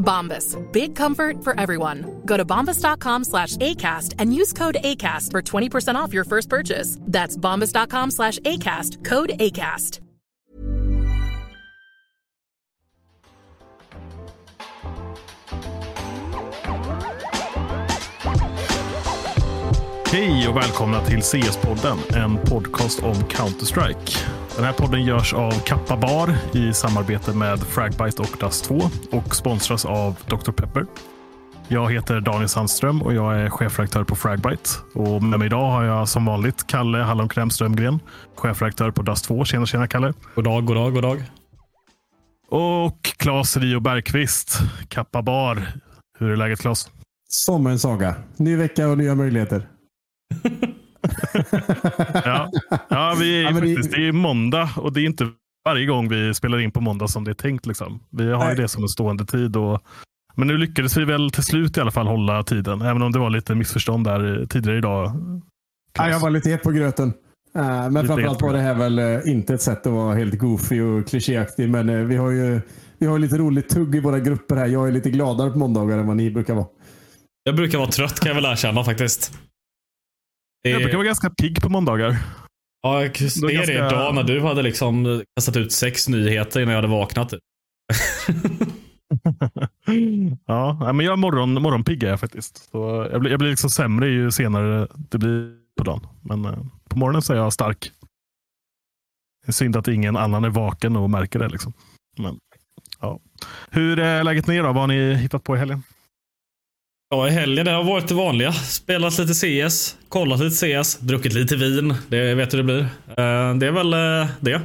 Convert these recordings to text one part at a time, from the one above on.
Bombas. Big comfort for everyone. Go to bombas.com slash ACAST and use code ACAST for 20% off your first purchase. That's bombas.com slash ACAST. Code ACAST. Hej och välkomna till CS-podden, en podcast om Counter-Strike. Den här podden görs av Kappa Bar i samarbete med Fragbite och Dust 2 och sponsras av Dr. Pepper. Jag heter Daniel Sandström och jag är chefredaktör på Fragbite. Och med mig idag har jag som vanligt Kalle Hallonkräm Strömgren, chefredaktör på Dust 2. Tjena, tjena Kalle. God dag, god dag, god dag. Och Claes Rio Bergqvist, Kappa Bar. Hur är läget Claes? Som en saga. Ny vecka och nya möjligheter. ja. ja, vi är Ja, men det- faktiskt, det är måndag och det är inte varje gång vi spelar in på måndag som det är tänkt. Liksom. Vi har ju Nej. det som en stående tid. Och, men nu lyckades vi väl till slut i alla fall hålla tiden, även om det var lite missförstånd där tidigare idag. Ja, jag var lite het på gröten. Eh, Men Lite framförallt var det här väl eh, inte ett sätt att vara helt goofy och klichéaktig. Men eh, vi har ju vi har ju lite roligt tugg i våra grupper här. Jag är lite gladare på måndagar än vad ni brukar vara. Jag brukar vara trött kan jag väl erkänna faktiskt. Det, Jag brukar vara ganska pigg på måndagar. ja, jag ser det ganska- idag när du hade liksom kastat ut sex nyheter innan jag hade vaknat. typ. ja, men jag är morgon, morgonpigg är jag faktiskt. Så jag, blir, jag blir liksom sämre ju senare det blir på dagen. Men eh, på morgonen så är jag stark. Det är synd att ingen annan är vaken och märker det. Liksom. Men, ja. Hur är läget med er då? Vad har ni hittat på i helgen? Ja, i helgen det har varit det vanliga. Spelat lite CS, kollat lite CS, druckit lite vin. Det vet du hur det blir. Eh, Det är väl eh, det.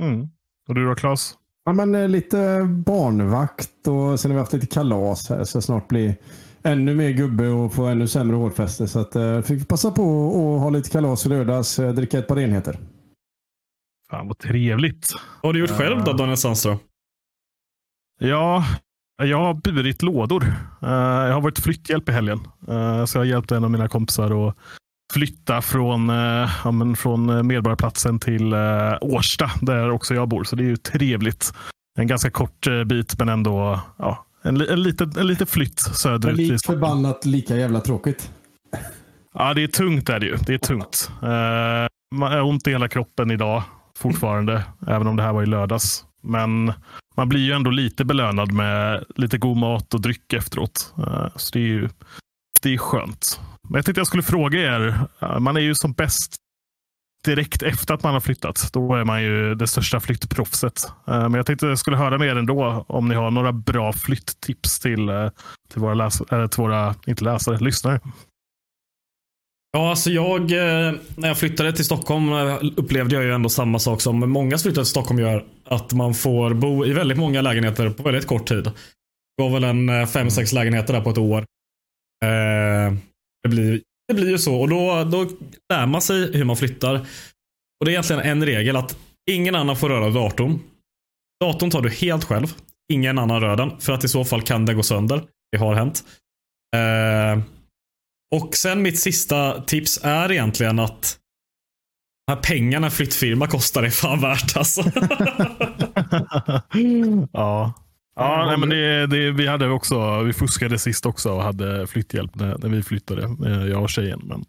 Mm. Och du då Claes? Ja, men eh, lite barnvakt och sen har vi haft lite kalas här så snart blir ännu mer gubbe och få ännu sämre hårfäste. Så att, eh, fick passa på att ha lite kalas i lördags, dricka ett par enheter. Fan vad trevligt. Vad har du gjort själv då, Daniel Sandström? Ja, jag har burit lådor. Eh, jag har varit flytthjälp i helgen. Eh, så jag har hjälpt en av mina kompisar att flytta från, uh, ja, men från eh, Medborgarplatsen till Årsta, där också jag bor. Så det är ju trevligt. En ganska kort eh, bit, men ändå ja, en, en, liten, en liten flytt söderut. Likt Stockholm. förbannat lika jävla tråkigt. Ja, det är tungt är det ju. Det är tungt. Man har ont i hela kroppen idag fortfarande, även om det här var i lördags. Men man blir ju ändå lite belönad med lite god mat och dryck efteråt. Eh, så det är ju det är skönt. Men jag tänkte jag skulle fråga er. Eh, man är ju som bäst direkt efter att man har flyttat. Då är man ju det största flyttproffset. Eh, men jag tänkte jag skulle höra med er ändå om ni har några bra flytttips till, till våra, läs- eller till våra inte läsare, lyssnare. Ja, alltså jag, eh, när jag flyttade till Stockholm eh, upplevde jag ju ändå samma sak som många som flyttar till Stockholm gör. Att man får bo i väldigt många lägenheter på väldigt kort tid. Det var väl en eh, fem, sex lägenheter där på ett år. Eh, det blir, det blir ju så och då, då lär man sig hur man flyttar. Och det är egentligen en regel att ingen annan får röra datorn. Datorn tar du helt själv. Ingen annan rör den. För att i så fall kan den gå sönder. Det har hänt. Eh, och sen mitt sista tips är egentligen att här pengarna en flyttfirma kostar är fan värt alltså. ja. Ja, nej, men det, det, vi hade också, vi fuskade sist också och hade flytthjälp när, när vi flyttade, eh, jag och tjejen. Men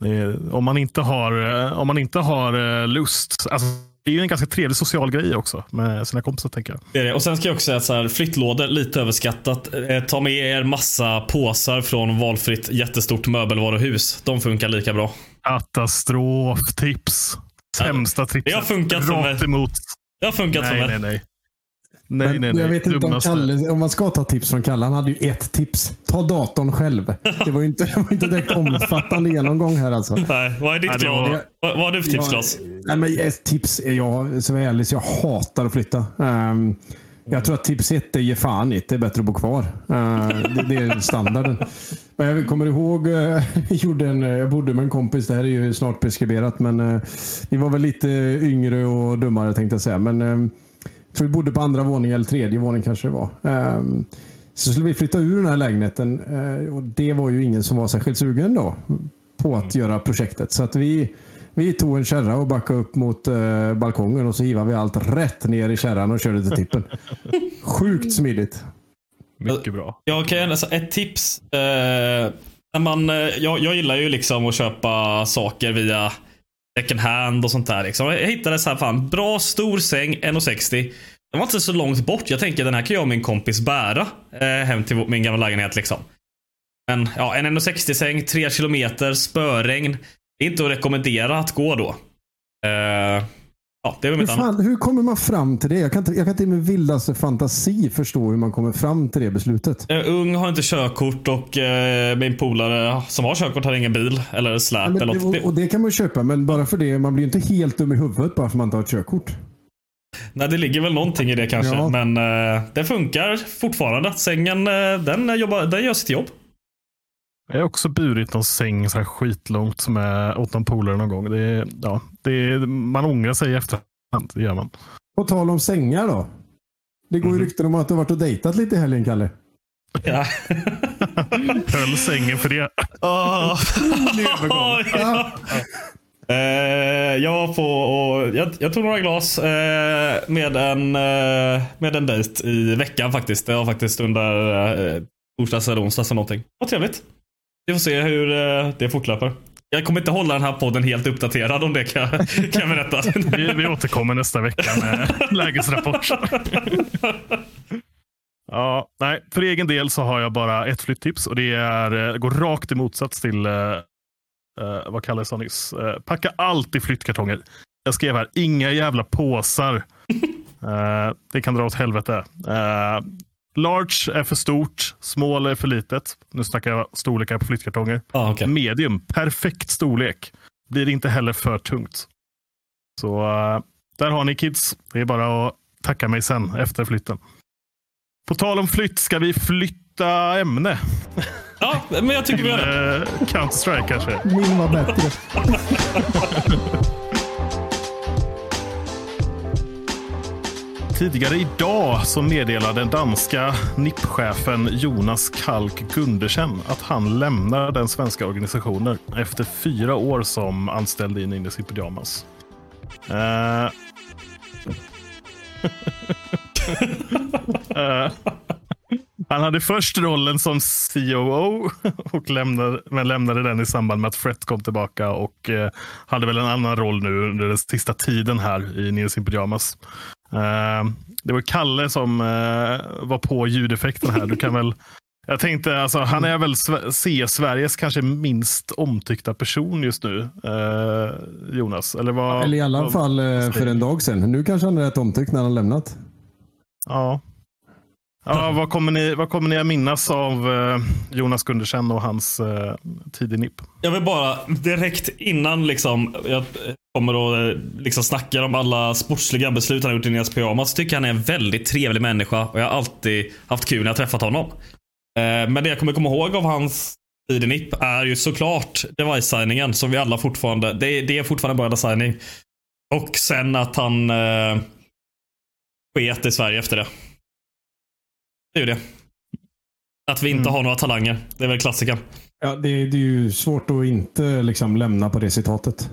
det, om, man inte har, eh, om man inte har eh, lust, alltså, det är ju en ganska trevlig social grej också med sina kompisar tänker jag. Det är det. Och sen ska jag också säga att så här, flyttlådor, lite överskattat. Ta med er massa påsar från valfritt jättestort möbelvaruhus. De funkar lika bra. Katastroftips. Sämsta tipset. Det har funkat. Rakt emot. Det har funkat nej, mig. Nej, nej. Nej, Men nej, nej. Jag vet inte om. Kalle, om man ska ta tips från Kalle. Han hade ju ett tips. Ta datorn själv. Det var ju inte, det var inte direkt omfattande genomgång här alltså. Nej, vad är ditt Klas? var- Vad, vad har du för tips? Nej, men ett tips är jag, som är ärlig, så jag hatar att flytta. Ehm, jag tror att tips ett är ge fan i det. Är bättre att bo kvar. Ehm, det, det är standarden. Men jag kommer ihåg, jag gjorde en, jag bodde med en kompis. Det här är ju snart preskriberat, men eh, vi var väl lite yngre och dummare tänkte jag säga. Men tror vi bodde på andra våningen eller tredje våningen kanske det var. Ehm, så skulle vi flytta ur den här lägenheten eh, och det var ju ingen som var särskilt sugen då på att göra projektet. Så att vi, vi tog en kärra och backade upp mot eh, balkongen och så hivade vi allt rätt ner i kärran och körde till tippen. Sjukt smidigt. Mycket bra. Jag kan alltså ett tips. Eh, när man, eh, jag, jag gillar ju liksom att köpa saker via second hand och sånt där. Liksom. Jag hittade så här fan bra stor säng, 1,60. Den var inte så långt bort. Jag tänker den här kan jag och min kompis bära eh, hem till min gamla lägenhet. Liksom. Men ja, en 1,60 säng, 3 kilometer, spöregn. Det är inte att rekommendera att gå då. Eh, ja, det Hur, fan, hur kommer man fram till det? Jag kan, inte, jag kan inte i min vildaste fantasi förstå hur man kommer fram till det beslutet. Jag är ung, har inte körkort och eh, min polare som har körkort har ingen bil eller släp. Men, eller något. och, och det kan man köpa, men bara för det, man blir ju inte helt dum i huvudet bara för att man inte har ett körkort. Nej, det ligger väl någonting i det kanske. Ja. Men eh, det funkar fortfarande. Sängen, eh, den, jobbar, den gör sitt jobb. Jag har också burit någon säng så här skitlångt med åt någon polare någon gång. Det är, ja, det är, man ångrar sig i efterhand. Det gör man. På tal om sängar då. Det går ju Mhm. rykten om att du har varit och dejtat lite i helgen, Kalle. Ja. Höll sängen för det. Oh. ja. Eh, jag var på och jag, jag tog några glas eh, med, en, eh, med en dejt i veckan faktiskt. Det var faktiskt under torsdags eller onsdags eller någonting. Vad trevligt. Vi får se hur eh, det fortlöper. Jag kommer inte hålla den här podden helt uppdaterad om det kan, kan jag berätta. Vi, vi återkommer nästa vecka med lägesrapport. Ja, nej, för egen del så har jag bara ett flytttips och det är, eh, går rakt i motsats till eh, vad Kalle sa nyss. Eh, packa allt i flyttkartonger. Jag skrev här, inga jävla påsar. Eh, det kan dra åt helvete. Eh, large är för stort, small är för litet. Nu snackar jag storlekar på flyttkartonger. ah, okay. Medium, perfekt storlek. Blir inte heller för tungt. Så eh, där har ni kids. Det är bara att tacka mig sen efter flytten. På tal om flytt, ska vi flytta ämne? Ja, men jag tycker vi gör det. Eh, Counter-Strike kanske? Min var bättre. Tidigare idag så meddelade den danska NIP-chefen Jonas Kalk Gundersen att han lämnar den svenska organisationen efter fyra år som anställd i Ninjas i pyjamas. Uh... Eh. Eh. Han hade först rollen som COO och lämnade, men lämnade den i samband med att Fred kom tillbaka och eh, hade väl en annan roll nu under den sista tiden här i Nils i pyjamas. Eh, det var Kalle som eh, var på ljudeffekten här. Du kan väl, jag tänkte, alltså, han är väl Sve- C-Sveriges kanske minst omtyckta person just nu, eh, Jonas? Eller, vad, Eller i alla vad- fall för en dag sedan. Nu kanske han är rätt omtyckt när han lämnat. Ja. Ja, vad, kommer ni, vad kommer ni att minnas av eh, Jonas Gundersen och hans eh, tid i NIP? Jag vill bara direkt innan liksom, jag kommer att eh, liksom snacka om alla sportsliga beslut han har gjort i Nias Pyjamas. Tycker han är en väldigt trevlig människa och jag har alltid haft kul när jag träffat honom. Eh, Men det jag kommer komma ihåg av hans tid i NIP är ju såklart device-signingen som vi alla fortfarande, det är, det är fortfarande en bra signing. Och sen att han eh, sket i Sverige efter det. Det är ju det. Att vi inte Mm. har några talanger. Det är väl klassiken. Ja, det, det är ju svårt att inte liksom lämna på det citatet.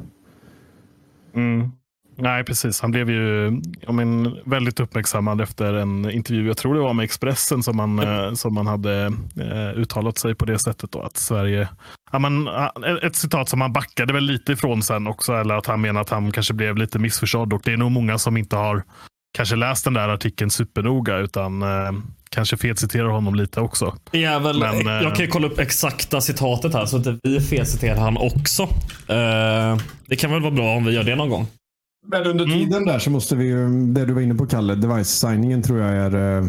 Mm. Nej, precis. Han blev ju men, väldigt uppmärksammad efter en intervju, jag tror det var med Expressen, som han, eh, som han hade eh, uttalat sig på det sättet. Då, att Sverige, ja, men, eh, ett citat som han backade väl lite ifrån sen också, eller att han menar att han kanske blev lite missförstådd. Och det är nog många som inte har kanske läst den där artikeln supernoga, utan eh, kanske felciterar honom lite också. Är väl, Men, eh, jag kan ju kolla upp exakta citatet här så att inte vi felciterar han också. Eh, det kan väl vara bra om vi gör det någon gång. Men under tiden där så måste vi ju, det du var inne på Kalle, device-signingen tror jag är eh,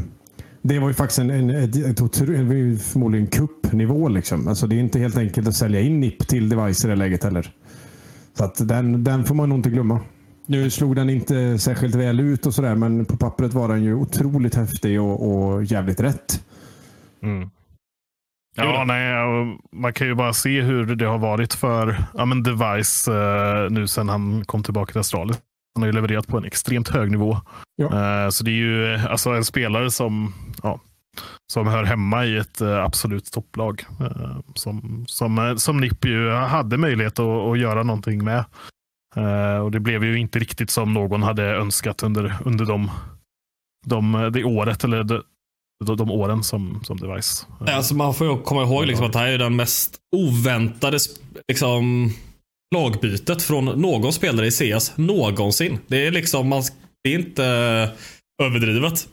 det var ju faktiskt en, en, ett, ett ju förmodligen kuppnivå. Liksom. Alltså det är inte helt enkelt att sälja in NIP till device i det läget heller. Så att den, den får man nog inte glömma. Nu slog den inte särskilt väl ut och sådär, men på pappret var den ju otroligt häftig och, och jävligt rätt. Mm. Ja, nej, man kan ju bara se hur det har varit för ja, men Device eh, nu sedan han kom tillbaka till Australien. Han har ju levererat på en extremt hög nivå. Ja. Eh, så det är ju eh, alltså en spelare som, ja, som hör hemma i ett eh, absolut topplag. Eh, som, som, eh, som NIP ju hade möjlighet att, att göra någonting med. Eh, och Det blev ju inte riktigt som någon hade önskat under, under de, de, eh, det året eller de, de, de åren som, som Device. Alltså man får ju komma ihåg liksom att det här är den mest oväntade liksom, lagbytet från någon spelare i CS någonsin. Det är liksom, man, det är inte eh, överdrivet.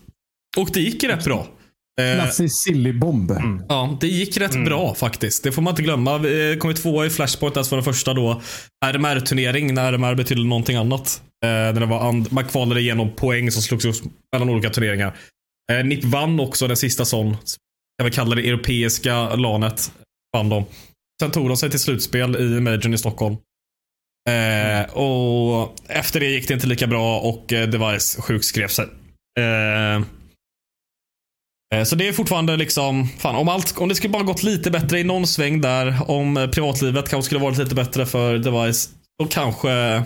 Och det gick rätt bra. Eh, Klassisk silly bomb. Ja, det gick rätt bra faktiskt. Det får man inte glömma. Vi kom ju tvåa i Flashpoint, alltså var den första då. RMR-turnering, när RMR betydde någonting annat. Eh, när det var and- man kvalade igenom poäng som slogs upp mellan olika turneringar. Eh, NIP vann också den sista sån, jag vill kalla det europeiska lanet. Vann de. Sen tog de sig till slutspel i Majorn i Stockholm. Eh, och efter det gick det inte lika bra och eh, Device sjukskrev sig. Eh, Eh, Så det är fortfarande liksom, fan om, allt, om det skulle bara gått lite bättre i någon sväng där, om eh, privatlivet kanske skulle varit lite bättre för Device, då kanske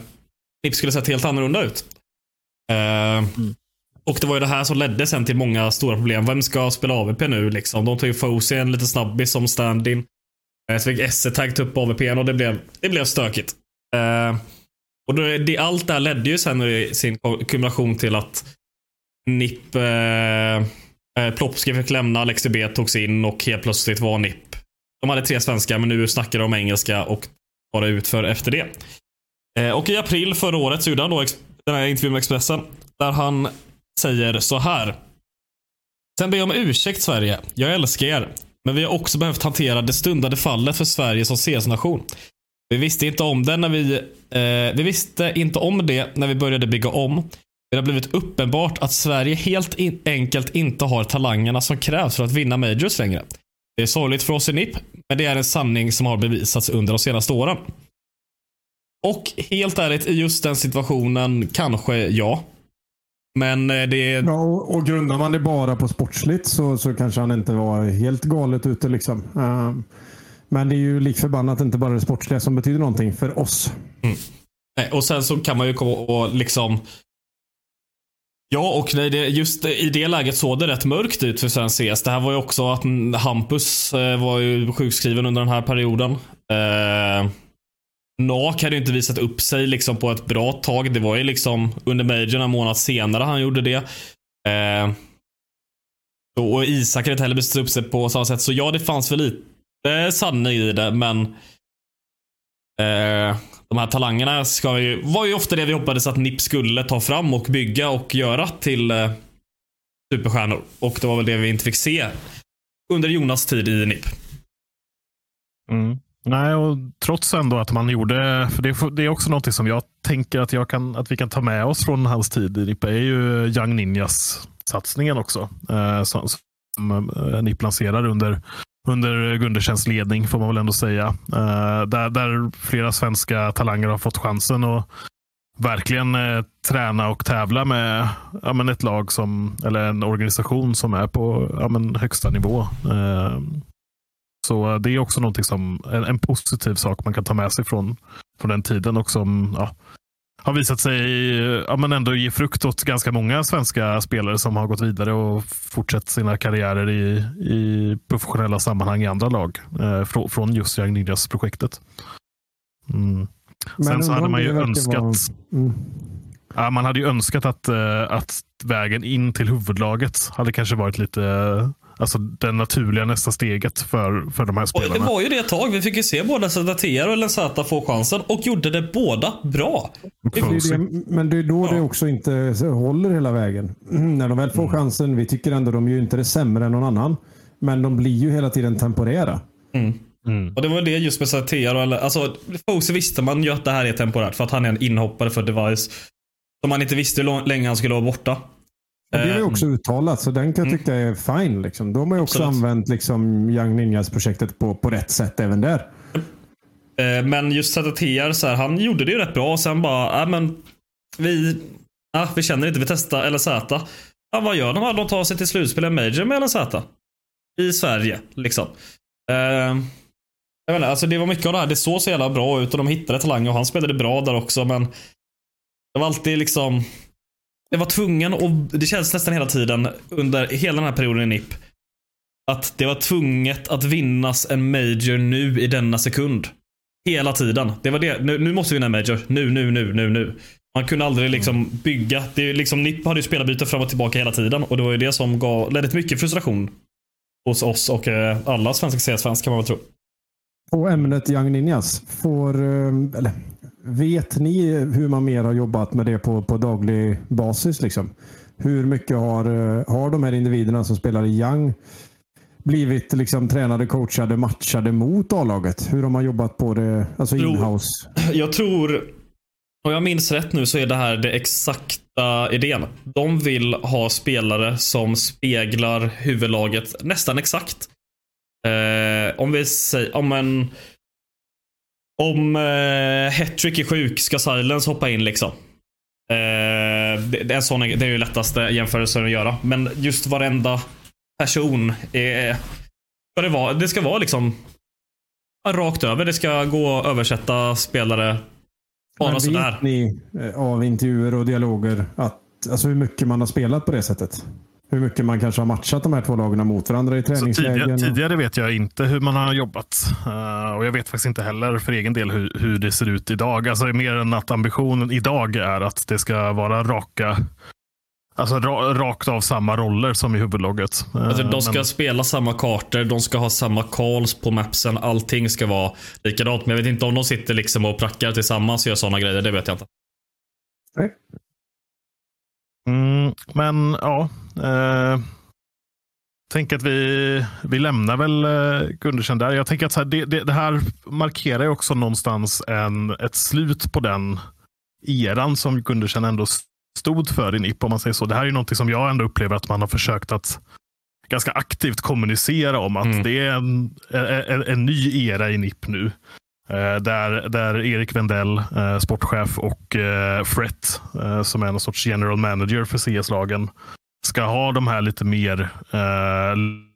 NIP skulle sett helt annorlunda ut. Eh, Och det var ju det här som ledde sen till många stora problem. Vem ska spela AVP nu liksom? De tog ju Fousey, en lite snabbis som stand-in. Eh, Så fick Esse tagit upp AVPn och det blev, det blev stökigt. Eh, Och då, det, allt det här ledde ju sen i sin kumulation till att NIP eh, Eh, Plopski fick lämna, Alexi B togs in och helt plötsligt var NIP. De hade tre svenskar, men nu snackar de engelska och bara utför efter det. Eh, och i april förra året så gjorde han då den här intervjun med Expressen. Där han säger så här. Sen ber jag om ursäkt Sverige. Jag älskar er. Men vi har också behövt hantera det stundande fallet för Sverige som CS-nation. Vi visste inte om det när vi... Eh, vi visste inte om det när vi började bygga om. Det har blivit uppenbart att Sverige helt in- enkelt inte har talangerna som krävs för att vinna majors längre. Det är sorgligt för oss i NIP, men det är en sanning som har bevisats under de senaste åren. Och helt ärligt, i just den situationen, kanske ja. Men eh, det. Ja, och, och grundar man det bara på sportsligt så, så kanske han inte var helt galet ute. Liksom. Eh, men det är ju lik förbannat inte bara det sportsliga som betyder någonting för oss. Nej, Och sen så kan man ju komma och liksom... Ja, och nej, det, just i det läget såg det rätt mörkt ut för svensk CS. Det här var ju också att Hampus eh, var ju sjukskriven under den här perioden. Eh, NAK hade ju inte visat upp sig liksom på ett bra tag. Det var ju liksom under majorn en månad senare han gjorde det. Eh, och och Isak hade inte heller visat upp sig på samma sätt. Så ja, det fanns väl lite sanning i det, men eh, de här talangerna ska ju, var ju ofta det vi hoppades att NIP skulle ta fram och bygga och göra till eh, superstjärnor. Och det var väl det vi inte fick se under Jonas tid i NIP. Mm. Nej, och trots ändå att man gjorde, för det, är- det är också någonting som jag tänker att, jag kan, att vi kan ta med oss från hans tid i NIP, är ju Young Ninjas satsningen också. Eh, som som eh, NIP lanserade under, under Gundersens ledning, får man väl ändå säga. Eh, där, där flera svenska talanger har fått chansen att verkligen eh, träna och tävla med ja, men ett lag som, eller en organisation som är på ja, men högsta nivå. Eh, så det är också någonting som en, en positiv sak man kan ta med sig från, från den tiden och som ja, har visat sig ja, men ändå ge frukt åt ganska många svenska spelare som har gått vidare och fortsatt sina karriärer i, i professionella sammanhang i andra lag eh, från, från just Young Ninjas-projektet. Mm. Sen så hade man ju önskat, vara- Mm. ja, man hade ju önskat att, eh, att vägen in till huvudlaget hade kanske varit lite alltså det naturliga nästa steget för, för de här Och det spelarna. var ju det ett tag. Vi fick ju se båda Zetater och Lenzata få chansen och gjorde det båda bra. Det men det är då det också inte håller hela vägen. När de väl får chansen, vi tycker ändå de är ju inte det sämre än någon annan. Men de blir ju hela tiden temporära. Och det var det just med eller, alltså Fosu visste man ju att det här är temporärt för att han är en inhoppare för Device. Som man inte visste hur länge han skulle vara borta. Och det har ju Eh, också uttalat, så den kan jag tycka är fine. Liksom. De har ju också Absolut. använt liksom, Young Ninjas-projektet på, på rätt sätt även där. Eh, Men just Zetater, så här, han gjorde det ju rätt bra och sen bara, äh, men vi, ah, vi känner inte, vi testar eller Z. Ja, vad gör de? Ja, De tar sig till slutspel i Major med LZ. I Sverige, liksom. Eh, jag inte, alltså det var mycket av det här, det såg så jävla bra ut och de hittade talanger och han spelade bra där också, men det var alltid liksom jag var tvungen och det känns nästan hela tiden under hela den här perioden i NIP att det var tvunget att vinnas en major nu i denna sekund. Hela tiden. Det var det. Nu, nu måste vi vinna en major. Nu, nu, nu, nu, nu. Man kunde aldrig liksom bygga. Det är liksom, NIP hade ju spelarbyte fram och tillbaka hela tiden och det var ju det som gav, ledde till mycket frustration hos oss och eh, alla svenska CS-fans kan man väl tro. På ämnet Young Ninjas. Får, eh, eller, vet ni hur man mer har jobbat med det på, på daglig basis? Liksom? Hur mycket har, eh, har de här individerna som spelar i Young blivit liksom, tränade, coachade, matchade mot A-laget? Hur har man jobbat på det alltså Jo. inhouse? Jag tror, om jag minns rätt nu så är det här det exakta idén. De vill ha spelare som speglar huvudlaget nästan exakt. Eh, om vi säger, om en om eh, Hattrick är sjuk, ska Silence hoppa in liksom? Eh, det, det, är sån, det är ju lättaste jämförelsen att göra. Men just varenda person är... Ska det, vara, det ska vara liksom rakt över. Det ska gå att översätta spelare bara Men sådär. vet ni av intervjuer och dialoger att, alltså hur mycket man har spelat på det sättet? Hur mycket man kanske har matchat de här två lagen mot varandra i Så träningslägen? tidigare, tidigare vet jag inte hur man har jobbat. Eh, och Jag vet faktiskt inte heller för egen del hur, hur det ser ut idag. Alltså mer än att ambitionen idag är att det ska vara raka Alltså ra, rakt av samma roller som i huvudlogget. Eh, Alltså, de ska men- spela samma kartor, de ska ha samma calls på mapsen. Allting ska vara likadant. Men jag vet inte om de sitter liksom och prackar tillsammans och gör sådana grejer. Det vet jag inte. Nej. Mm, men ja. Eh, tänk att vi, vi lämnar väl eh, Gundersen där. Jag tänker att så här, det, det, det här markerar ju också någonstans en, ett slut på den eran som Gundersen ändå stod för i NIP. Om man säger så. Det här är ju någonting som jag ändå upplever att man har försökt att ganska aktivt kommunicera om. Att Mm. det är en, en, en ny era i NIP nu. Eh, där, där Erik Wendell, eh, sportchef och eh, Fret, som är någon sorts general manager för CS-lagen, ska ha de här lite mer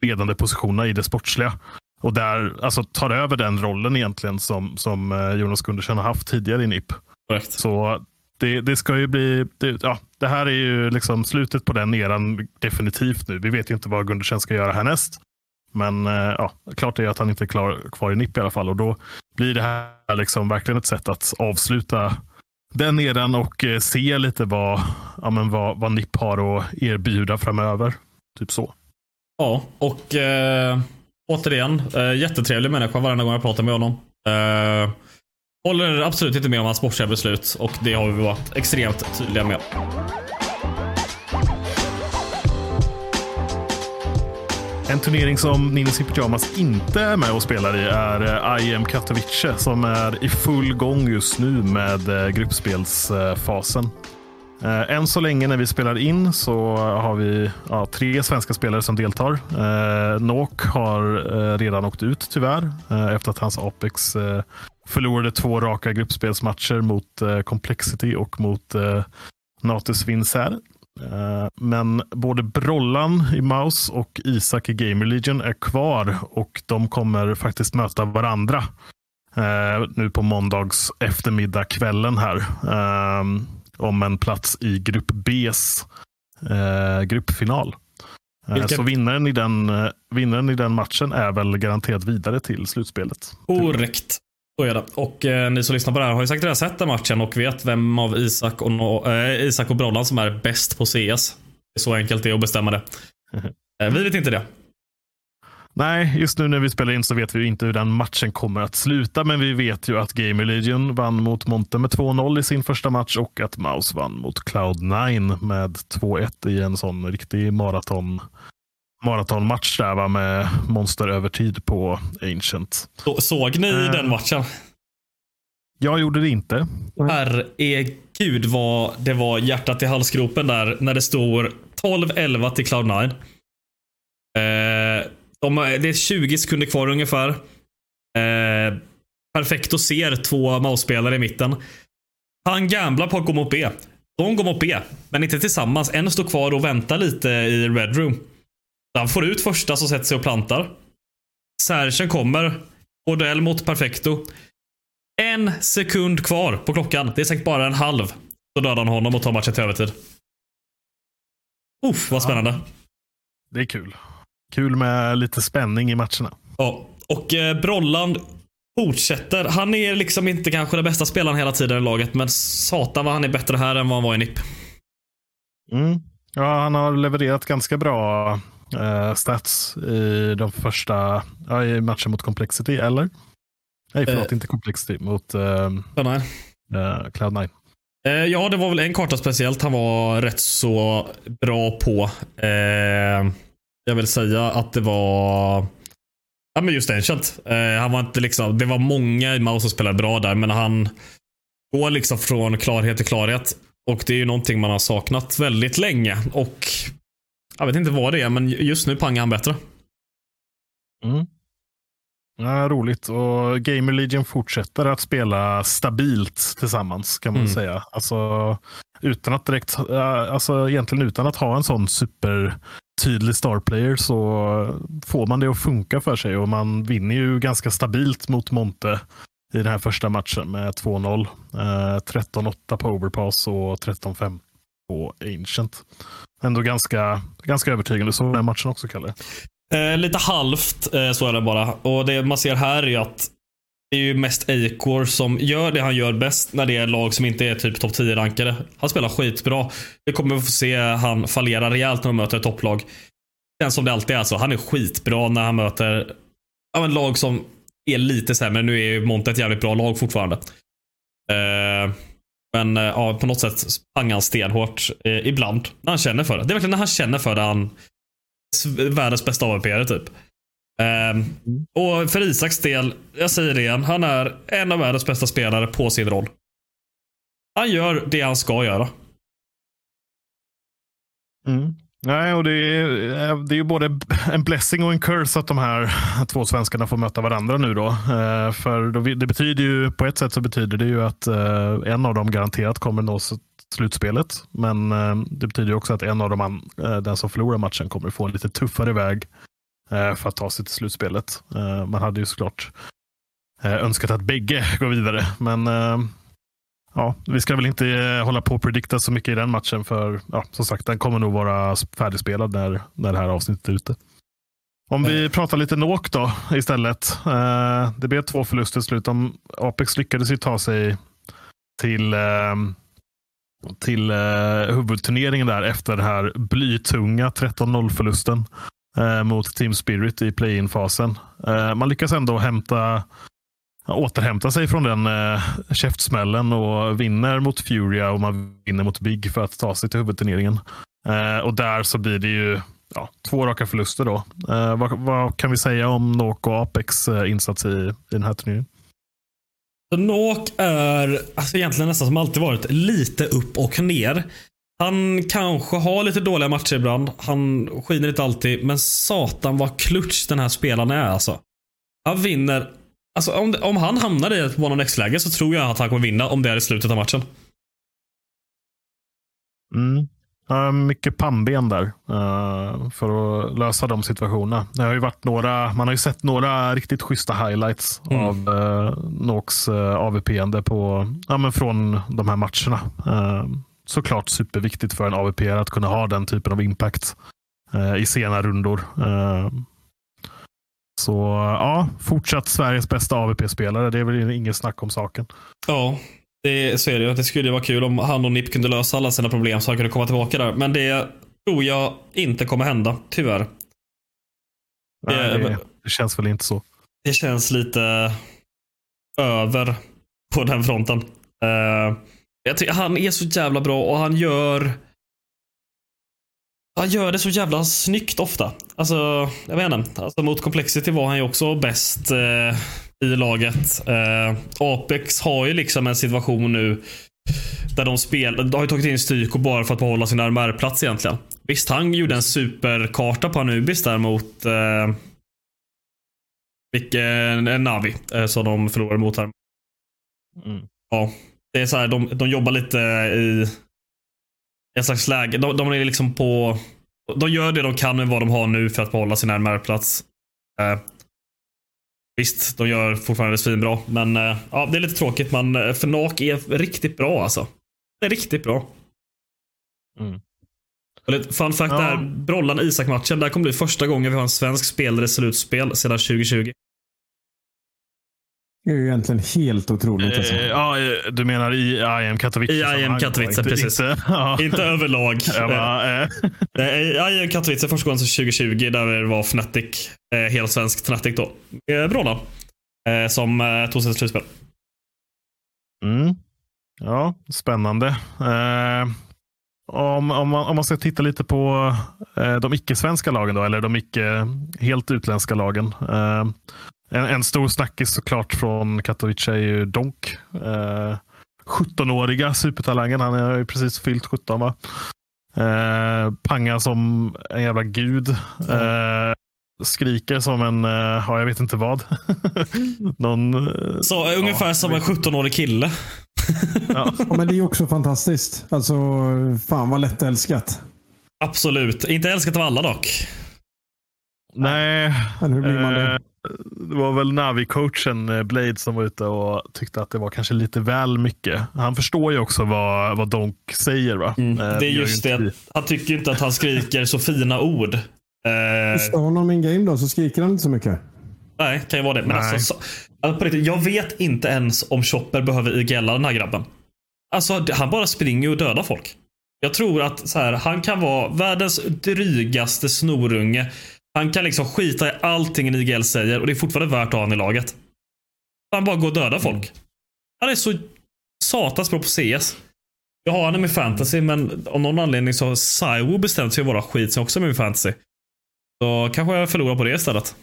ledande positionerna i det sportsliga. Och där alltså, tar över den rollen egentligen som, som Jonas Gundersen har haft tidigare i NIP. Korrekt. Så det, det ska ju bli, det, ja, det här är ju liksom slutet på den eran definitivt nu. Vi vet ju inte vad Gundersen ska göra härnäst. Men eh, ja, klart är att han inte är klar, kvar i NIP i alla fall. Och då blir det här liksom verkligen ett sätt att avsluta den eran och eh, se lite vad, ja, men vad, vad NIP har att erbjuda framöver. Typ så. Ja, och eh, återigen, eh, jättetrevlig människa varenda gång jag pratar med honom. Eh, håller absolut inte med om hans sportsliga beslut och det har vi varit extremt tydliga med. En turnering som Ninni i Pyjamas inte är med och spelar i är eh, I IM Katowice som är i full gång just nu med eh, gruppspelsfasen. Eh, än så länge när vi spelar in så har vi ja, tre svenska spelare som deltar. Eh, Nok har eh, redan åkt ut tyvärr eh, efter att hans Apex eh, förlorade två raka gruppspelsmatcher mot eh, Complexity och mot eh, Natus Vincer. Eh, Men både Brollan i Mouse och Isak i Gamer Legion är kvar och de kommer faktiskt möta varandra eh, nu på måndags eftermiddag kvällen här. eh, om en plats i grupp Bs gruppfinal. Vilket- Så vinnaren i, den, vinnaren i den matchen är väl garanterat vidare till slutspelet. Korrekt. Så är det. Och eh, ni som lyssnar på det här har ju säkert redan sett den matchen och vet vem av Isak och, no eh, Isak och Brollan som är bäst på CS. Det är så enkelt det är att bestämma det. Eh, vi vet inte det. Nej, just nu när vi spelar in så vet vi inte hur den matchen kommer att sluta, men vi vet ju att Gamer Legion vann mot Monte med 2-0 i sin första match och att Mouse vann mot Cloud9 med 2-1 i en sån riktig maraton maratonmatch där va, med monsterövertid på Ancient. Så, såg ni Eh. den matchen? Jag gjorde det inte. Herregud vad det var hjärtat i halsgropen där när det står 12-11 till Cloud9. Eh, de, det är 20 sekunder kvar ungefär. Eh, Perfecto ser två mousespelare i mitten. Han gamblar på att gå mot B. De går mot B, men inte tillsammans. En står kvar och väntar lite i Red Room. Han får ut första som sätter sig och plantar. Sergen kommer. Odell mot Perfecto. En sekund kvar på klockan. Det är säkert bara en halv. Så dödar han honom och tar matchen till övertid. Uff, vad spännande. Det är kul. Kul med lite spänning i matcherna. Ja, och eh, Brolland fortsätter. Han är liksom inte kanske den bästa spelaren hela tiden i laget, men satan vad han är bättre här än vad han var i NIP. Mm. Ja, han har levererat ganska bra stats i de första ja, i matchen mot Complexity, eller? Nej, förlåt, Eh. inte Complexity, mot eh, Ja, nej. eh, Cloud9. Eh, ja, det var väl en karta speciellt han var rätt så bra på. Eh, jag vill säga att det var Ja men just Ancient. Eh, han var inte liksom, det var många i Mouse som spelade bra där, men han går liksom från klarhet till klarhet. Och det är ju någonting man har saknat väldigt länge. Och jag vet inte vad det är, men just nu pangar han bättre. Mm. Ja, roligt. Och Gamer Legion fortsätter att spela stabilt tillsammans kan man Mm. säga. Alltså, utan att direkt, eh, alltså egentligen utan att ha en sån supertydlig starplayer så får man det att funka för sig och man vinner ju ganska stabilt mot Monte i den här första matchen med 2-0. Eh, 13-8 på overpass och 13-5 på ancient. Ändå ganska, ganska övertygande. Så den matchen också, Kalle. Eh, lite halvt, eh, så är det bara. Och det man ser här är ju att det är ju mest Acor som gör det han gör bäst när det är lag som inte är typ topp 10-rankade. Han spelar skitbra. Vi kommer få se han fallera rejält när de möter ett topplag. Den som det alltid är alltså. Han är skitbra när han möter ja, men lag som är lite sämre. Nu är ju Monte ett jävligt bra lag fortfarande. Eh, men eh, ja, på något sätt pangar han stenhårt eh, ibland. När han känner för det. Det är verkligen när han känner för det han världens bästa avp typ. Eh, och för Isaks del, jag säger det igen, han är en av världens bästa spelare på sin roll. Han gör det han ska göra. Mm. Nej, och det är, eh, det är ju både en blessing och en curse att de här två svenskarna får möta varandra nu. då. Eh, för det betyder ju, på ett sätt så betyder det ju att eh, en av dem garanterat kommer nå slutspelet. Men det betyder också att en av dem, den som förlorar matchen, kommer få en lite tuffare väg för att ta sig till slutspelet. Man hade ju såklart önskat att bägge går vidare. Men Ja, vi ska väl inte eh, hålla på och predikta så mycket i den matchen för ja, som sagt, den kommer nog vara färdigspelad när, när det här avsnittet är ute. Om vi pratar lite Nok då istället. Eh, det blev två förluster i slut. Apex lyckades ju ta sig till, eh, till eh, huvudturneringen där efter den här blytunga 13-0 förlusten eh, mot Team Spirit i play-in-fasen. Eh, man lyckas ändå hämta återhämta sig från den eh, käftsmällen och vinner mot Furia och man vinner mot Big för att ta sig till huvudturneringen. Eh, och där så blir det ju ja, två raka förluster då. Eh, vad, vad kan vi säga om Nok och Apex eh, insats i, i den här turneringen? Nok är alltså egentligen nästan som alltid varit lite upp och ner. Han kanske har lite dåliga matcher ibland. Han skiner inte alltid. Men satan vad klutch den här spelaren är alltså. Han vinner. Alltså om, om han hamnar i ett one on läge så tror jag att han kommer vinna om det är i slutet av matchen. Mm. Ja, mycket pannben där eh, för att lösa de situationerna. Det har ju varit några, man har ju sett några riktigt schyssta highlights Mm. av uh, Noks uh, AVP-ande på, ja, men från de här matcherna. Eh, såklart superviktigt för en AVP att kunna ha den typen av impact eh, i sena rundor. Så ja, fortsatt Sveriges bästa AVP-spelare. Det är väl inget snack om saken. Ja, det, så är det ju. Det skulle ju vara kul om han och Nip kunde lösa alla sina problem så han kunde komma tillbaka där. Men det tror jag inte kommer hända, tyvärr. Nej, Det- det, det känns väl inte så. Det känns lite över på den fronten. Eh, jag tycker han är så jävla bra och han gör han gör det så jävla snyggt ofta. Alltså, jag vet inte. Alltså, mot Complexity var han ju också bäst eh, i laget. Eh, Apex har ju liksom en situation nu där de spelar, de har ju tagit in Styko bara för att behålla sin RMR-plats egentligen. Visst, han gjorde en superkarta på Anubis där mot eh, vilken en Navi eh, som de förlorade mot här. Mm. Ja, det är så här, de, de jobbar lite i ett slags läge. De, de är liksom på... De gör det de kan med vad de har nu för att behålla sin RMR-plats. Eh, visst, de gör fortfarande svinbra, men eh, ja, det är lite tråkigt. Men eh, Fnac är riktigt bra alltså. Det är riktigt bra. Mm. Fun fact Ja. där, Brollan-Isak-matchen, där kommer bli första gången vi har en svensk spelare i slutspel sedan 2020. Det är ju egentligen helt otroligt. Alltså. Eh, ja, eh, du menar i IM Katowice? I IM Katowice, precis. Inte, ja. Inte överlag. Bara, eh, Nej, i Katowice första gången sedan 2020 där det var Fnatic, eh, helt svensk Fnatic då. Eh, Brollan. Eh, som eh, tog sig till slutspel. Mm. Ja, spännande. Eh, om, om, man, om man ska titta lite på eh, de icke-svenska lagen då, eller de icke helt utländska lagen. En, en stor snackis såklart från Katowice är ju Donk. Eh, 17-åriga supertalangen. Han har ju precis fyllt 17 va? Eh, pangar som en jävla gud. Eh, skriker som en, eh, ja jag vet inte vad. Någon, eh, Så eh, ungefär Ja, som en 17-årig kille. ja. Ja, men det är också fantastiskt. Alltså, fan vad lättälskat. Absolut. Inte älskat av alla dock. Nej, Men hur blir man det? Eh, det var väl Navi-coachen eh, Blade som var ute och tyckte att det var kanske lite väl mycket. Han förstår ju också vad, vad Donk säger. Va? Eh, Mm. Det är just det. Han tycker inte att han skriker så fina ord. Eh, Förstår honom in game då så skriker han inte så mycket. nej, kan ju vara det. Men Nej. alltså, så, alltså på riktigt, jag vet inte ens om Chopper behöver igella den här grabben. Alltså, han bara springer och dödar folk. Jag tror att så här, han kan vara världens drygaste snorunge. Han kan liksom skita i allting Nigel säger och det är fortfarande värt att ha honom i laget. Han bara går och dödar folk. Han är så satans bra på CS. Jag har honom i fantasy, men av någon anledning så har Saiwo bestämt sig att vara skit som också är med i fantasy. Så kanske jag förlorar på det istället.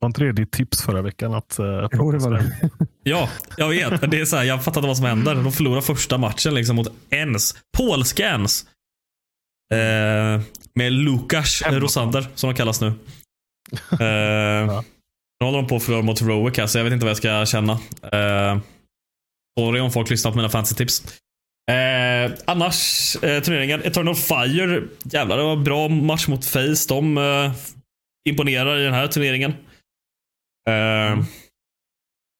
Var inte det ditt tips förra veckan? Att, uh, Jo, det var det. Ja, jag vet. Det är så här, jag fattar inte vad som händer. De förlorar första matchen liksom mot Ens. Polska Ens. Eh, med Lukas Rosander, som de kallas nu. Eh, Nu håller de på att förlora mot Heroic här, så jag vet inte vad jag ska känna. Eh, sorry om folk lyssnar på mina fantasy-tips. Eh, annars, eh, turneringen. Eternal Fire. Jävlar, det var en bra match mot Face. De eh, imponerar i den här turneringen. Eh,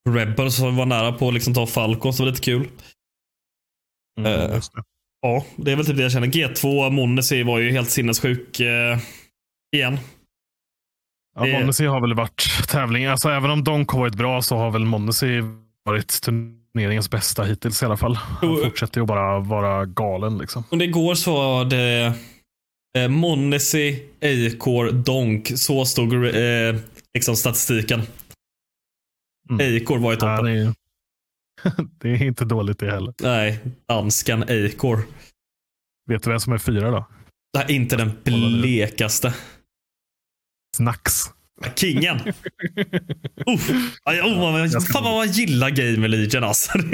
Rebels var nära på att liksom ta Falcon, så det var lite kul. Mm. Ja, det är väl typ det jag känner. G2 Monesi var ju helt sinnessjuk eh, igen. Ja, det- Monesi har väl varit tävling. Alltså, även om Donk har varit bra så har väl Monesi varit turneringens bästa hittills i alla fall. Han Jo. fortsätter ju bara vara galen. Liksom. Och igår så var det eh, Monesi, Eikor, Donk. Så stod eh, liksom statistiken. Mm. Eikor var i toppen. det, är, inte dåligt det heller. Nej, danskan Eikor. Vet du vem som är fyra då? Är inte den blekaste. Snacks. Kingen. Uff. Oh, man, fan vad man gillar Game Legion alltså.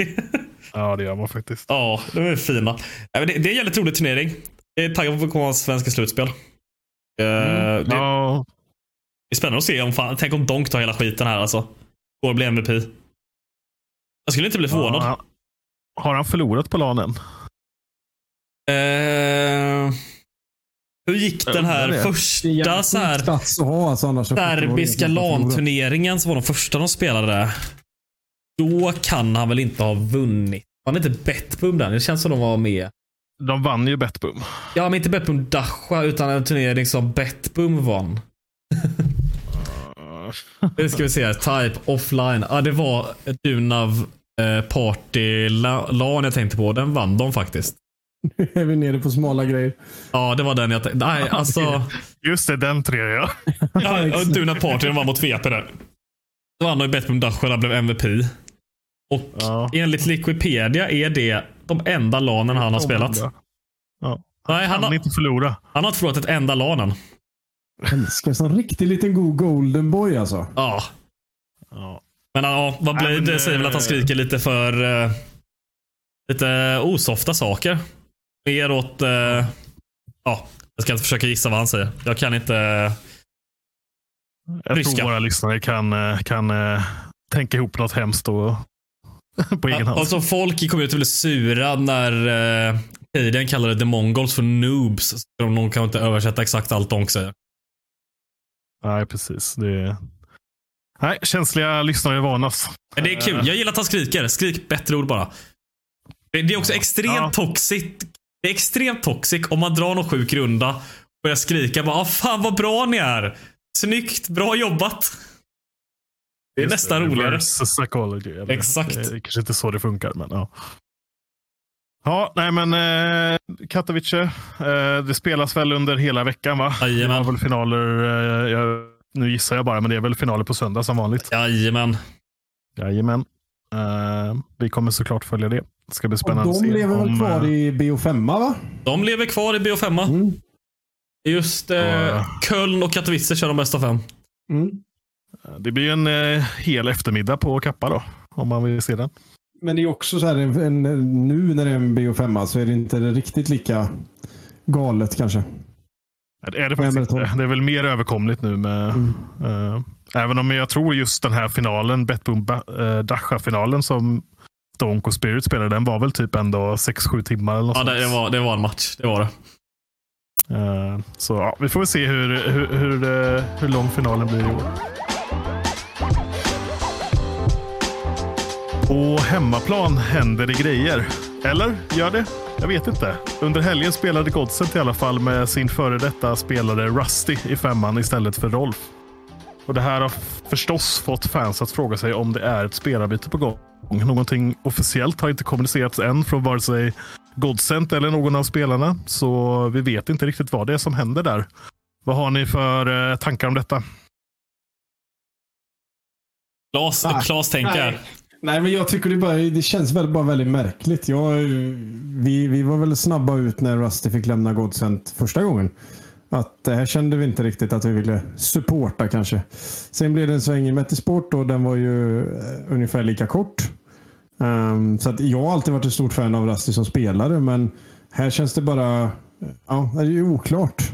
Ja, det gör man faktiskt. Ja, de är fina. Nej, det, det är en jävligt rolig turnering. Jag är taggad på att komma svenska slutspel. Eh, det, Ja, det är spännande att se om fan, tänk om Donk tar hela skiten här alltså. Går och blir MVP. Jag skulle inte bli förvånad. ja. Har han förlorat på lanen? Eh, hur gick den här det. Det första så här, ha alltså, serbiska. LAN-turneringen som var de första de spelade? Då kan han väl inte ha vunnit? Han är inte Betbum den. Det känns som de var med. De vann ju Betbum. Ja, men inte Betbum Dasha utan en turnering som Betbum vann. Nu ska vi se här. Type offline. Ja, det var Dunav eh, Party la- LAN jag tänkte på. Den vann de faktiskt. Nu är vi nere på smala grejer. Ja, det var den jag tänkte. Nej, alltså. Just det, den tre ja. Ja, Dunav Party den var mot VP där. Då vann de ju bättre med Dashara blev MVP. Och Ja. enligt Liquipedia är det de enda LANen han har spelat. Ja. Nej, han Han har, inte förlora. han har inte förlorat ett enda LANen. Älskar som riktig liten god golden boy alltså. Ja. Ja. Men ja, vad Nej, blir men, det? säger väl att han eh, skriker lite för eh, lite osofta saker. Mer åt, eh, ja, jag ska inte försöka gissa vad han säger. Jag kan inte. Jag Ryska. tror våra lyssnare kan, eh, kan eh, tänka ihop något hemskt och, på egen hand. Alltså folk i community blev sura när uh, Cadian kallade the mongols för noobs. Så de kan inte översätta exakt allt de säger. Nej, precis. Det... Nej, känsliga lyssnare varnas. Men det är kul. Jag gillar att han skriker. Skrik bättre ord bara. Det det är också extremt Ja. toxic. Det är extremt toxic om man drar någon sjuk runda och börjar skrika bara ah, fan vad bra ni är. Snyggt, bra jobbat. Det är Just nästan roligare. Psychology. Eller, Exakt. Det är kanske inte så det funkar, men ja. Ja, nej men eh, Katowice. Eh, det spelas väl under hela veckan va? Det Jajamän. var väl finaler. Eh, jag, nu gissar jag bara, men det är väl finaler på söndag som vanligt. Jajamän. Jajamän. Eh, vi kommer såklart följa det. Det ska bli spännande att de lever väl om, kvar eh, i BO5 va? De lever kvar i BO5. Mm. Just Ja. Köln och Katowice kör de bästa fem. Mm. Det blir en eh, hel eftermiddag på Kappa då. Om man vill se den. Men det är också så här, en, en, nu när det är en BO5 så är det inte riktigt lika galet kanske. Det är det faktiskt inte. Det är väl mer överkomligt nu med Mm. eh, Även om jag tror just den här finalen, Betboom uh, Dasha-finalen som Stonk och Spirit spelade, den var väl typ ändå 6-7 timmar. Eller något Ja, det, var, det var en match. Det var det. Eh, så ja, vi får väl se hur, hur, hur, hur lång finalen blir i år. På hemmaplan händer det grejer. Eller gör det? Jag vet inte. Under helgen spelade Godsent i alla fall med sin före detta spelare Rusty i femman istället för Rolf. Och Det här har förstås fått fans att fråga sig om det är ett spelarbyte på gång. Någonting officiellt har inte kommunicerats än från vare sig Godsent eller någon av spelarna. Så vi vet inte riktigt vad det är som händer där. Vad har ni för eh, tankar om detta? Klas tänker. Nej. Nej, men jag tycker det, bara, det känns väl bara väldigt märkligt. Jag, vi, vi var väl snabba ut när Rusty fick lämna Godsent första gången. Att det här kände vi inte riktigt att vi ville supporta kanske. Sen blev det en sväng i Metisport och den var ju eh, ungefär lika kort. Um, så att jag har alltid varit ett stort fan av Rusty som spelare, men här känns det bara... Ja, det är ju oklart.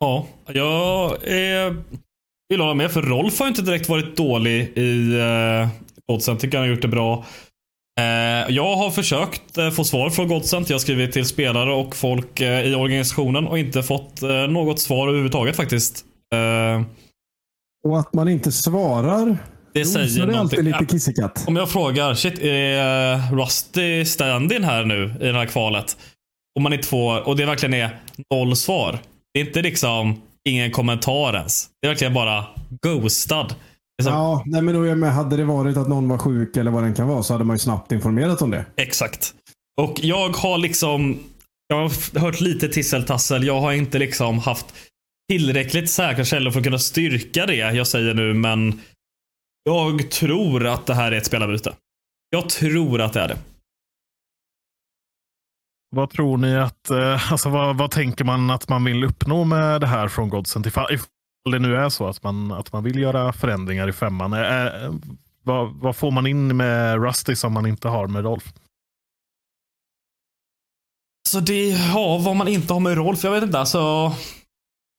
Ja, jag eh, vill hålla med. För Rolf har inte direkt varit dålig i eh, Godsent. Tycker han har gjort det bra. Eh, jag har försökt eh, få svar från Godsent. Jag har skrivit till spelare och folk eh, i organisationen och inte fått eh, något svar överhuvudtaget faktiskt. Eh, Och att man inte svarar, det så är säger det någonting. alltid lite Ja, kissekatt. Om jag frågar, shit, är eh, Rusty stand-in här nu i det här kvalet? Om man inte får, och det verkligen är noll svar. Det är inte liksom ingen kommentar ens. Det är verkligen bara ghostad. Det är som- Ja, nej, men då jag med. Hade det varit att någon var sjuk eller vad den kan vara så hade man ju snabbt informerat om det. Exakt. Och jag har liksom Jag har hört lite tisseltassel. Jag har inte liksom haft tillräckligt säkra källor för att kunna styrka det jag säger nu, men jag tror att det här är ett spelarbyte. Jag tror att det är det. Vad tror ni att, eh, alltså vad, vad tänker man att man vill uppnå med det här från Godsent? Ifall, ifall det nu är så att man, att man vill göra förändringar i femman. Eh, eh vad, vad får man in med Rusty som man inte har med Rolf? Så det, ja, vad man inte har med Rolf, jag vet inte. Alltså,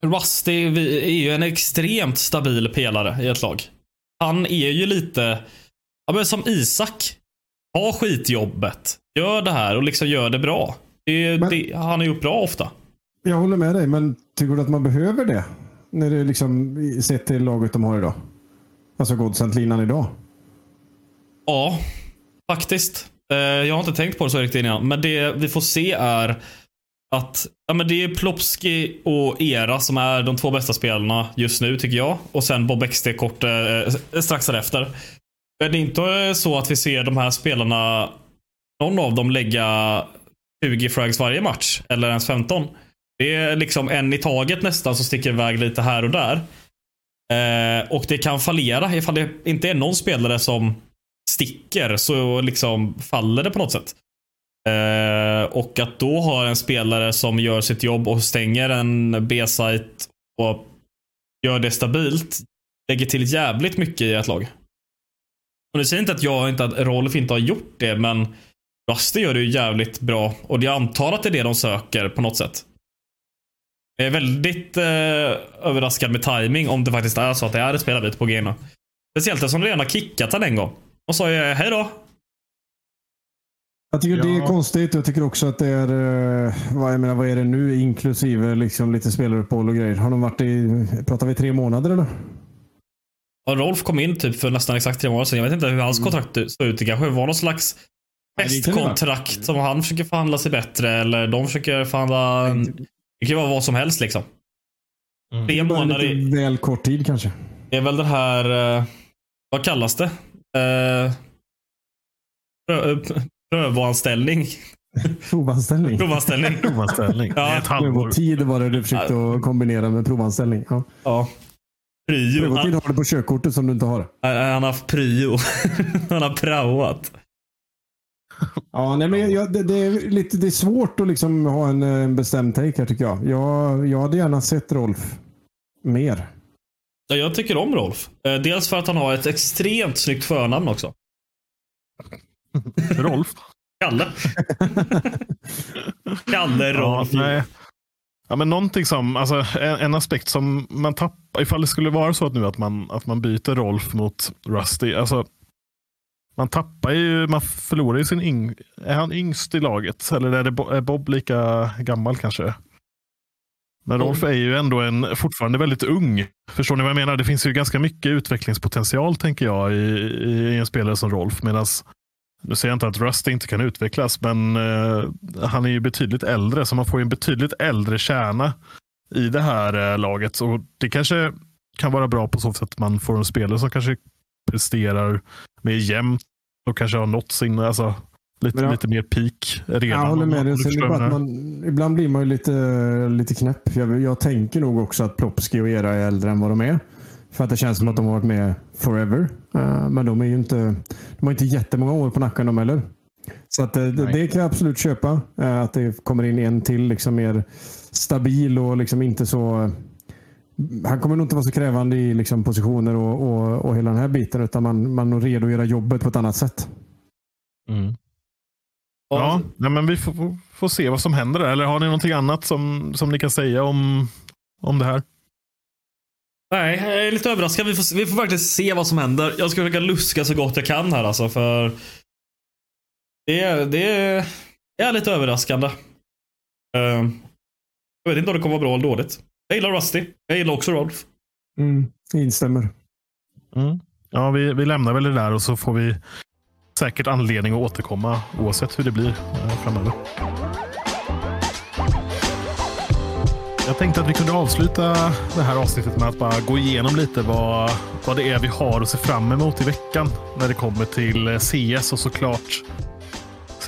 Rusty är ju en extremt stabil pelare i ett lag. Han är ju lite, ja men som Isak. Ha skitjobbet. Gör det här och liksom gör det bra. Det, Men- det, han har gjort bra ofta. Jag håller med dig, men tycker du att man behöver det? När det liksom sett till laget de har idag. Alltså Godsent-linan idag. att ja, men det är Plopski och Era som är de två bästa spelarna just nu tycker jag. Och sen Bob XT kort eh, strax därefter. Men det är inte så att vi ser de här spelarna, någon av dem lägga 20 frags varje match. Eller ens 15. Det är liksom en i taget nästan som sticker iväg lite här och där. Eh, och det kan fallera ifall det inte är någon spelare som sticker så liksom faller det på något sätt. Eh, och att då ha en spelare som gör sitt jobb och stänger en B-site och gör det stabilt lägger till jävligt mycket i ett lag. Och nu säger inte att jag inte att Rolf inte har gjort det, men Rusty gör det ju jävligt bra och jag antar att det är det de söker på något sätt. Jag är väldigt eh, överraskad med timing om det faktiskt är så att det är ett spelarbyte på G nu. Speciellt eftersom de redan har kickat den en gång. Och sa ju hej då. Jag tycker Ja. det är konstigt. Jag tycker också att det är, eh, vad, jag menar, vad är det nu, inklusive liksom lite spelaruppehåll och grejer. Har de varit i, pratar vi tre månader eller? Och Rolf kom in typ för nästan exakt tre månader sedan. Jag vet inte hur hans kontrakt såg ut. Det kanske var någon slags Ja, det det festkontrakt som han försöker förhandla sig bättre eller de försöker förhandla. Det kan vara vad som helst liksom. Mm. Tre månader lite väl kort tid kanske. är väl det här, eh, vad kallas det? Eh, p- Prövoanställning. Provanställning. Provanställning. Provanställning. Ja. Det ett halvår. Prövotid var det du försökte att kombinera med provanställning. Ja. Ja. Pryo. Prövotid har du på körkortet som du inte har. han har haft pryo. han har praoat. Ja, nej, men jag, det, det, är lite, det är svårt att liksom ha en, eh, en bestämd take här tycker jag. jag. Jag hade gärna sett Rolf mer. Ja, jag tycker om Rolf. Eh, Dels för att han har ett extremt snyggt förnamn också. Rolf. Kalle. Kalle Ja, Rolf. nej. Ja, men någonting som, alltså, en, en aspekt som man tappar, ifall det skulle vara så att nu att man, att man byter Rolf mot Rusty. Alltså, man tappar ju, man förlorar ju sin yng, Är han yngst i laget? Eller är, det, Bo- är Bob lika gammal kanske? Men Rolf är ju ändå en, fortfarande väldigt ung. Förstår ni vad jag menar? Det finns ju ganska mycket utvecklingspotential tänker jag i, i, i en spelare som Rolf. Medan nu säger jag inte att Rust inte kan utvecklas, men eh, han är ju betydligt äldre, så man får ju en betydligt äldre kärna i det här eh, laget. Och Det kanske kan vara bra på så sätt att man får en spelare som kanske presterar mer jämnt och kanske har nått sin, alltså, lite, jag- lite mer peak redan. Jag håller med dig. Sen att man, ibland blir man ju lite, lite knäpp. Jag, jag tänker nog också att Plopski och Era är äldre än vad de är. För att det känns som att de har varit med forever. Eh, men de är ju inte, de har inte jättemånga år på nacken de heller. Så att, eh, det, det kan jag absolut köpa. eh, att det kommer in en till liksom mer stabil och liksom inte så... Han kommer nog inte vara så krävande i liksom positioner och, och, och hela den här biten. Utan man, man är redo att göra jobbet på ett annat sätt. Mm. Ja, nej, men vi får, får, se vad som händer där. Eller har ni någonting annat som, som ni kan säga om, om det här? Nej, jag är lite överraskad. Vi får, vi får verkligen se vad som händer. Jag ska försöka luska så gott jag kan här alltså. För det är, det är, det är lite överraskande. Eh, jag vet inte om det kommer vara bra eller dåligt. Jag gillar Rusty. Jag gillar också Rolf. Mm, instämmer. Mm. Ja, vi, vi lämnar väl det där och så får vi säkert anledning att återkomma oavsett hur det blir eh, framöver. Jag tänkte att vi kunde avsluta det här avsnittet med att bara gå igenom lite vad, vad det är vi har att se fram emot i veckan när det kommer till eh, CS och såklart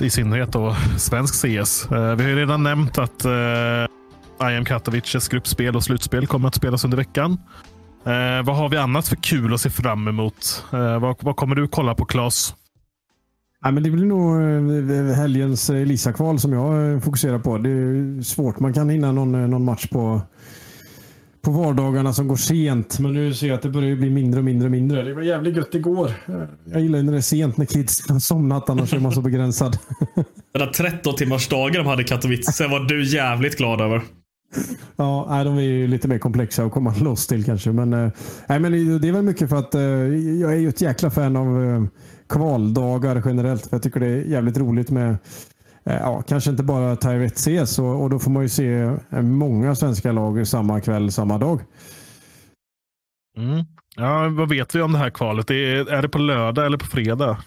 i synnerhet då svensk CS. Eh, Vi har ju redan nämnt att I am Katowices gruppspel och slutspel kommer att spelas under veckan. Eh, vad har vi annat för kul att se fram emot? Eh, vad, vad kommer du kolla på Claes? Ja, men det blir nog eh, helgens Elisa-kval som jag eh, fokuserar på. Det är svårt. Man kan hinna någon, eh, någon match på, på vardagarna som går sent. Men nu ser jag att det börjar bli mindre och mindre och mindre. Det var jävligt gött igår. Jag gillar när det är sent när kids har somnat. Annars är man så begränsad. Den där 13 timmars dagen de hade i Katowice var du jävligt glad över. Ja, nej, de är ju lite mer komplexa att komma loss till kanske. Men, eh, nej, men det- är väl mycket för att eh, jag är ju ett jäkla fan av eh, kvaldagar generellt. För jag tycker det är jävligt roligt med Ja, kanske inte bara Tier 1 CS och, och då får man ju se många svenska lag samma kväll, samma dag. Mm. Ja, vad vet vi om det här kvalet? Det är, är det på lördag eller på fredag?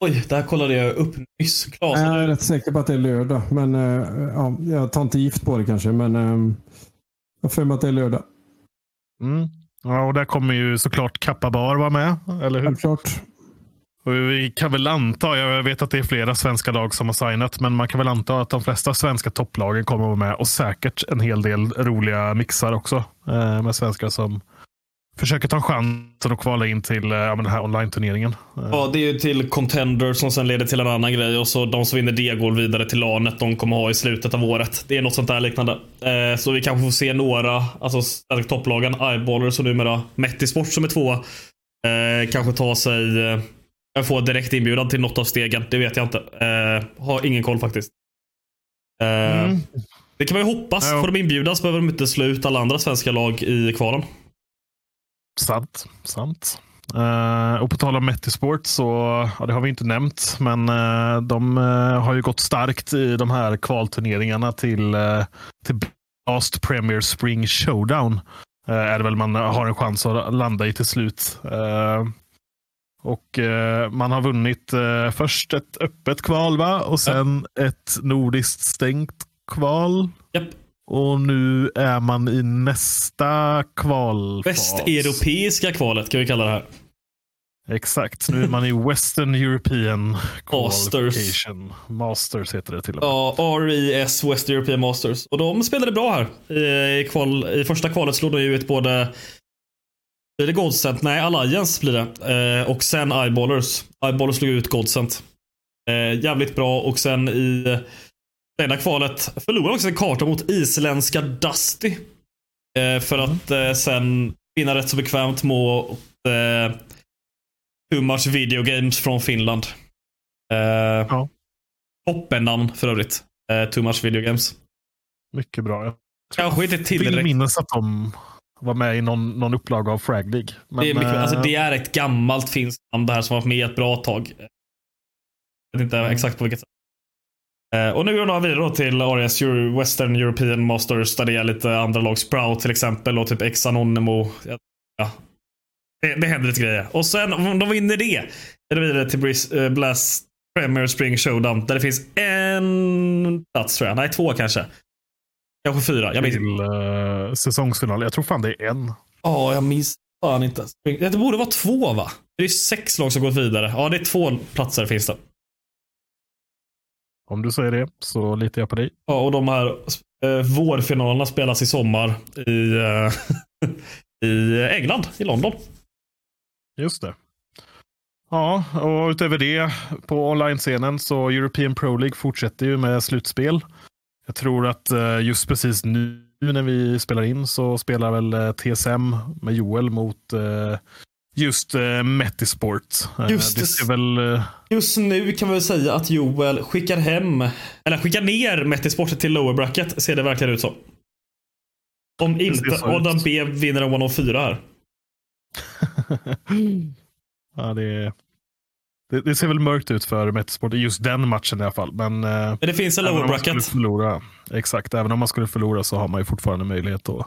Oj, där kollade jag upp nyss. Klas, Jag är rätt säker på att det är lördag. Men eh, ja, jag tar inte gift på det kanske. Men eh, jag har för mig att det är lördag. Mm. Ja, och där kommer ju såklart Kappa Bar vara med, eller hur? Självklart. Och vi kan väl anta, jag vet att det är flera svenska lag som har signat, men man kan väl anta att de flesta svenska topplagen kommer att vara med och säkert en hel del roliga mixar också eh, med svenskar som försöker ta chansen att kvala in till eh, den här online-turneringen. Eh, Ja, det är ju till Contender som sen leder till en annan grej och så de som vinner det går vidare till LANet de kommer ha i slutet av året. Det är något sånt där liknande. Eh, så vi kanske får se några, alltså topplagen, Eyeballers och numera Metisport som är två. Eh, kanske ta sig, eh, få direkt inbjudan till något av stegen. Det vet jag inte. Eh, har ingen koll faktiskt. Eh, Mm. Det kan man ju hoppas. Ja. Får de inbjudas behöver de inte slå ut alla andra svenska lag i kvalen. Sant. sant. Uh, och på tal om Metisport så, ja, det har vi inte nämnt, men uh, de uh, har ju gått starkt i de här kvalturneringarna till, uh, till Blast Premier Spring Showdown. Uh, är det väl man har en chans att landa i till slut. Och man har vunnit först ett öppet kval va? och sen ett nordiskt stängt kval. Och nu är man i nästa kvalfas. Västeuropeiska kvalet kan vi kalla det här. Exakt, nu är man i Western European Masters. Qualification. Masters heter det till och med. Ja, RES West European Masters. Och de spelade bra här. I, kval, i första kvalet slog de ut både blir det Godsent? Nej, Alliance blir det. Eh, och sen Eyeballers. Eyeballers slog ut Godsent. Eh, jävligt bra. Och sen i enda kvalet förlorade också en karta mot isländska Dusty. Eh, för att eh, sen vinna rätt så bekvämt mot eh, Too Much Video Games från Finland. Eh, Ja. Toppennamn för övrigt. Eh, Too Much Video Games. Mycket bra. Jag Kanske inte vill tillräckligt. minnas att de var med i någon, någon upplaga av Frag League. Men, Det är, mycket, eh, alltså det är ett gammalt finskt namn det här som har varit med ett bra tag. Jag vet inte Mm. exakt på vilket sätt. Eh, Och nu går de vidare då till Euro- Western European Masters där det är lite andra lag. Sprout till exempel och typ Ex. Ja. Det, det händer lite grejer. Och sen om de vinner det är det vidare till Bris- eh, Blast Premier Spring Showdown där det finns en plats tror jag. Nej, två kanske. Kanske fyra. Jag minns till uh, säsongsfinal. Jag tror fan det är en. Ja, jag minns fan inte. Det borde vara två va? Det är sex lag som gått vidare. Ja, det är två platser finns det. Om du säger det så litar jag på dig. Ja, och de här eh, vårfinalerna spelas i sommar i, eh, i England, i London. Just det. Ja, och utöver det på online-scenen så European Pro League fortsätter ju med slutspel. Jag tror att eh, just precis nu när vi spelar in så spelar väl eh, TSM med Joel mot eh, just eh, Metisport. Eh, Just ser väl eh, Just nu kan vi väl säga att Joel skickar hem, eller skickar ner Metisport till lower bracket, ser det verkligen ut som. Om inte. Adam B vinner en 104 här. ja, det, det, det ser väl mörkt ut för Metisport i just den matchen i alla fall. Men, Men det finns en lower bracket. förlora, exakt, även om man skulle förlora så har man ju fortfarande möjlighet att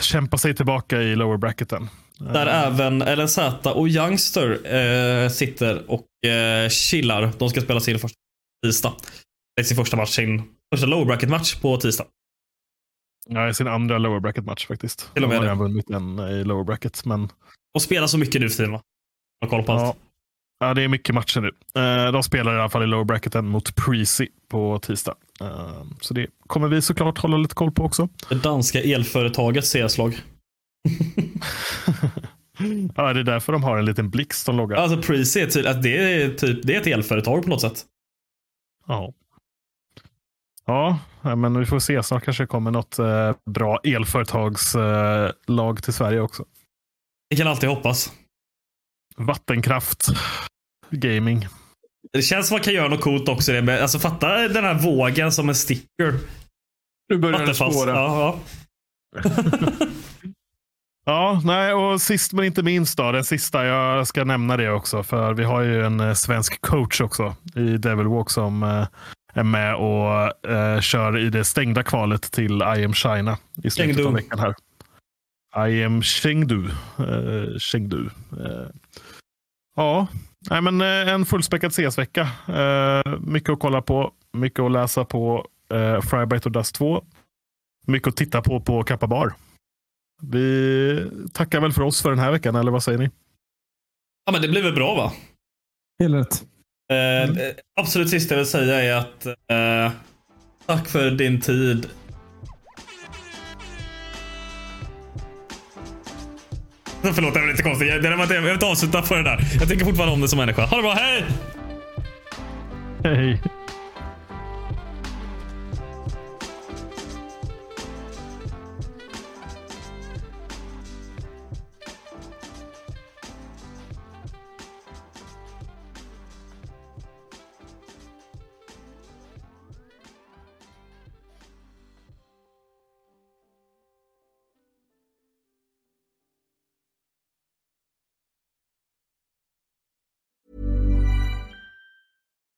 kämpa sig tillbaka i lower bracketen. Där Eh, även LNZ och Youngster eh, sitter och eh, chillar. De ska spela sin första tisdag. Det är sin första match, sin första lower bracket match på tisdag. I sin andra lower bracket match faktiskt. Till och med De har vunnit en i lower bracket. Men Och spelar så mycket nu för tiden va? Jag har koll på ja, allt. ja, det är mycket matcher nu. Eh, de spelar i alla fall i lower bracketen mot Precy på tisdag. Eh, så det kommer vi såklart hålla lite koll på också. Det danska elföretaget CS-lag. ja, det är därför de har en liten blixt som loggar. Alltså Precy är, ty- att det är, typ, det är ett elföretag på något sätt. Ja. Ja, men vi får se. Snart kanske det kommer något eh, bra elföretagslag eh, till Sverige också. Vi kan alltid hoppas. Vattenkraft, gaming. Det känns som man kan göra något coolt också. det, men Alltså fatta den här vågen som en sticker. Nu börjar. Ja, ja. Ja, nej, och sist men inte minst då, den sista, jag ska nämna det också, för vi har ju en eh, svensk coach också i Devil Walk som eh, är med och eh, kör i det stängda kvalet till I am China i slutet Chengdu. av veckan här. I am Chengdu. Eh, Chengdu. Eh, ja, Nej, men eh, en fullspäckad CS-vecka. Mycket att kolla på, mycket att läsa på eh, Frybite och Dust 2. Mycket att titta på på Kappa Bar. Vi tackar väl för oss för den här veckan, eller vad säger ni? Ja, men det blir väl bra va? Helt rätt. Eh, mm. Absolut sista jag vill säga är att eh, tack för din tid. Förlåt, det var lite konstigt. Jag, jag vill inte avsluta på det där. Jag tycker fortfarande om dig som människa. Ha det bra, hej! Hej.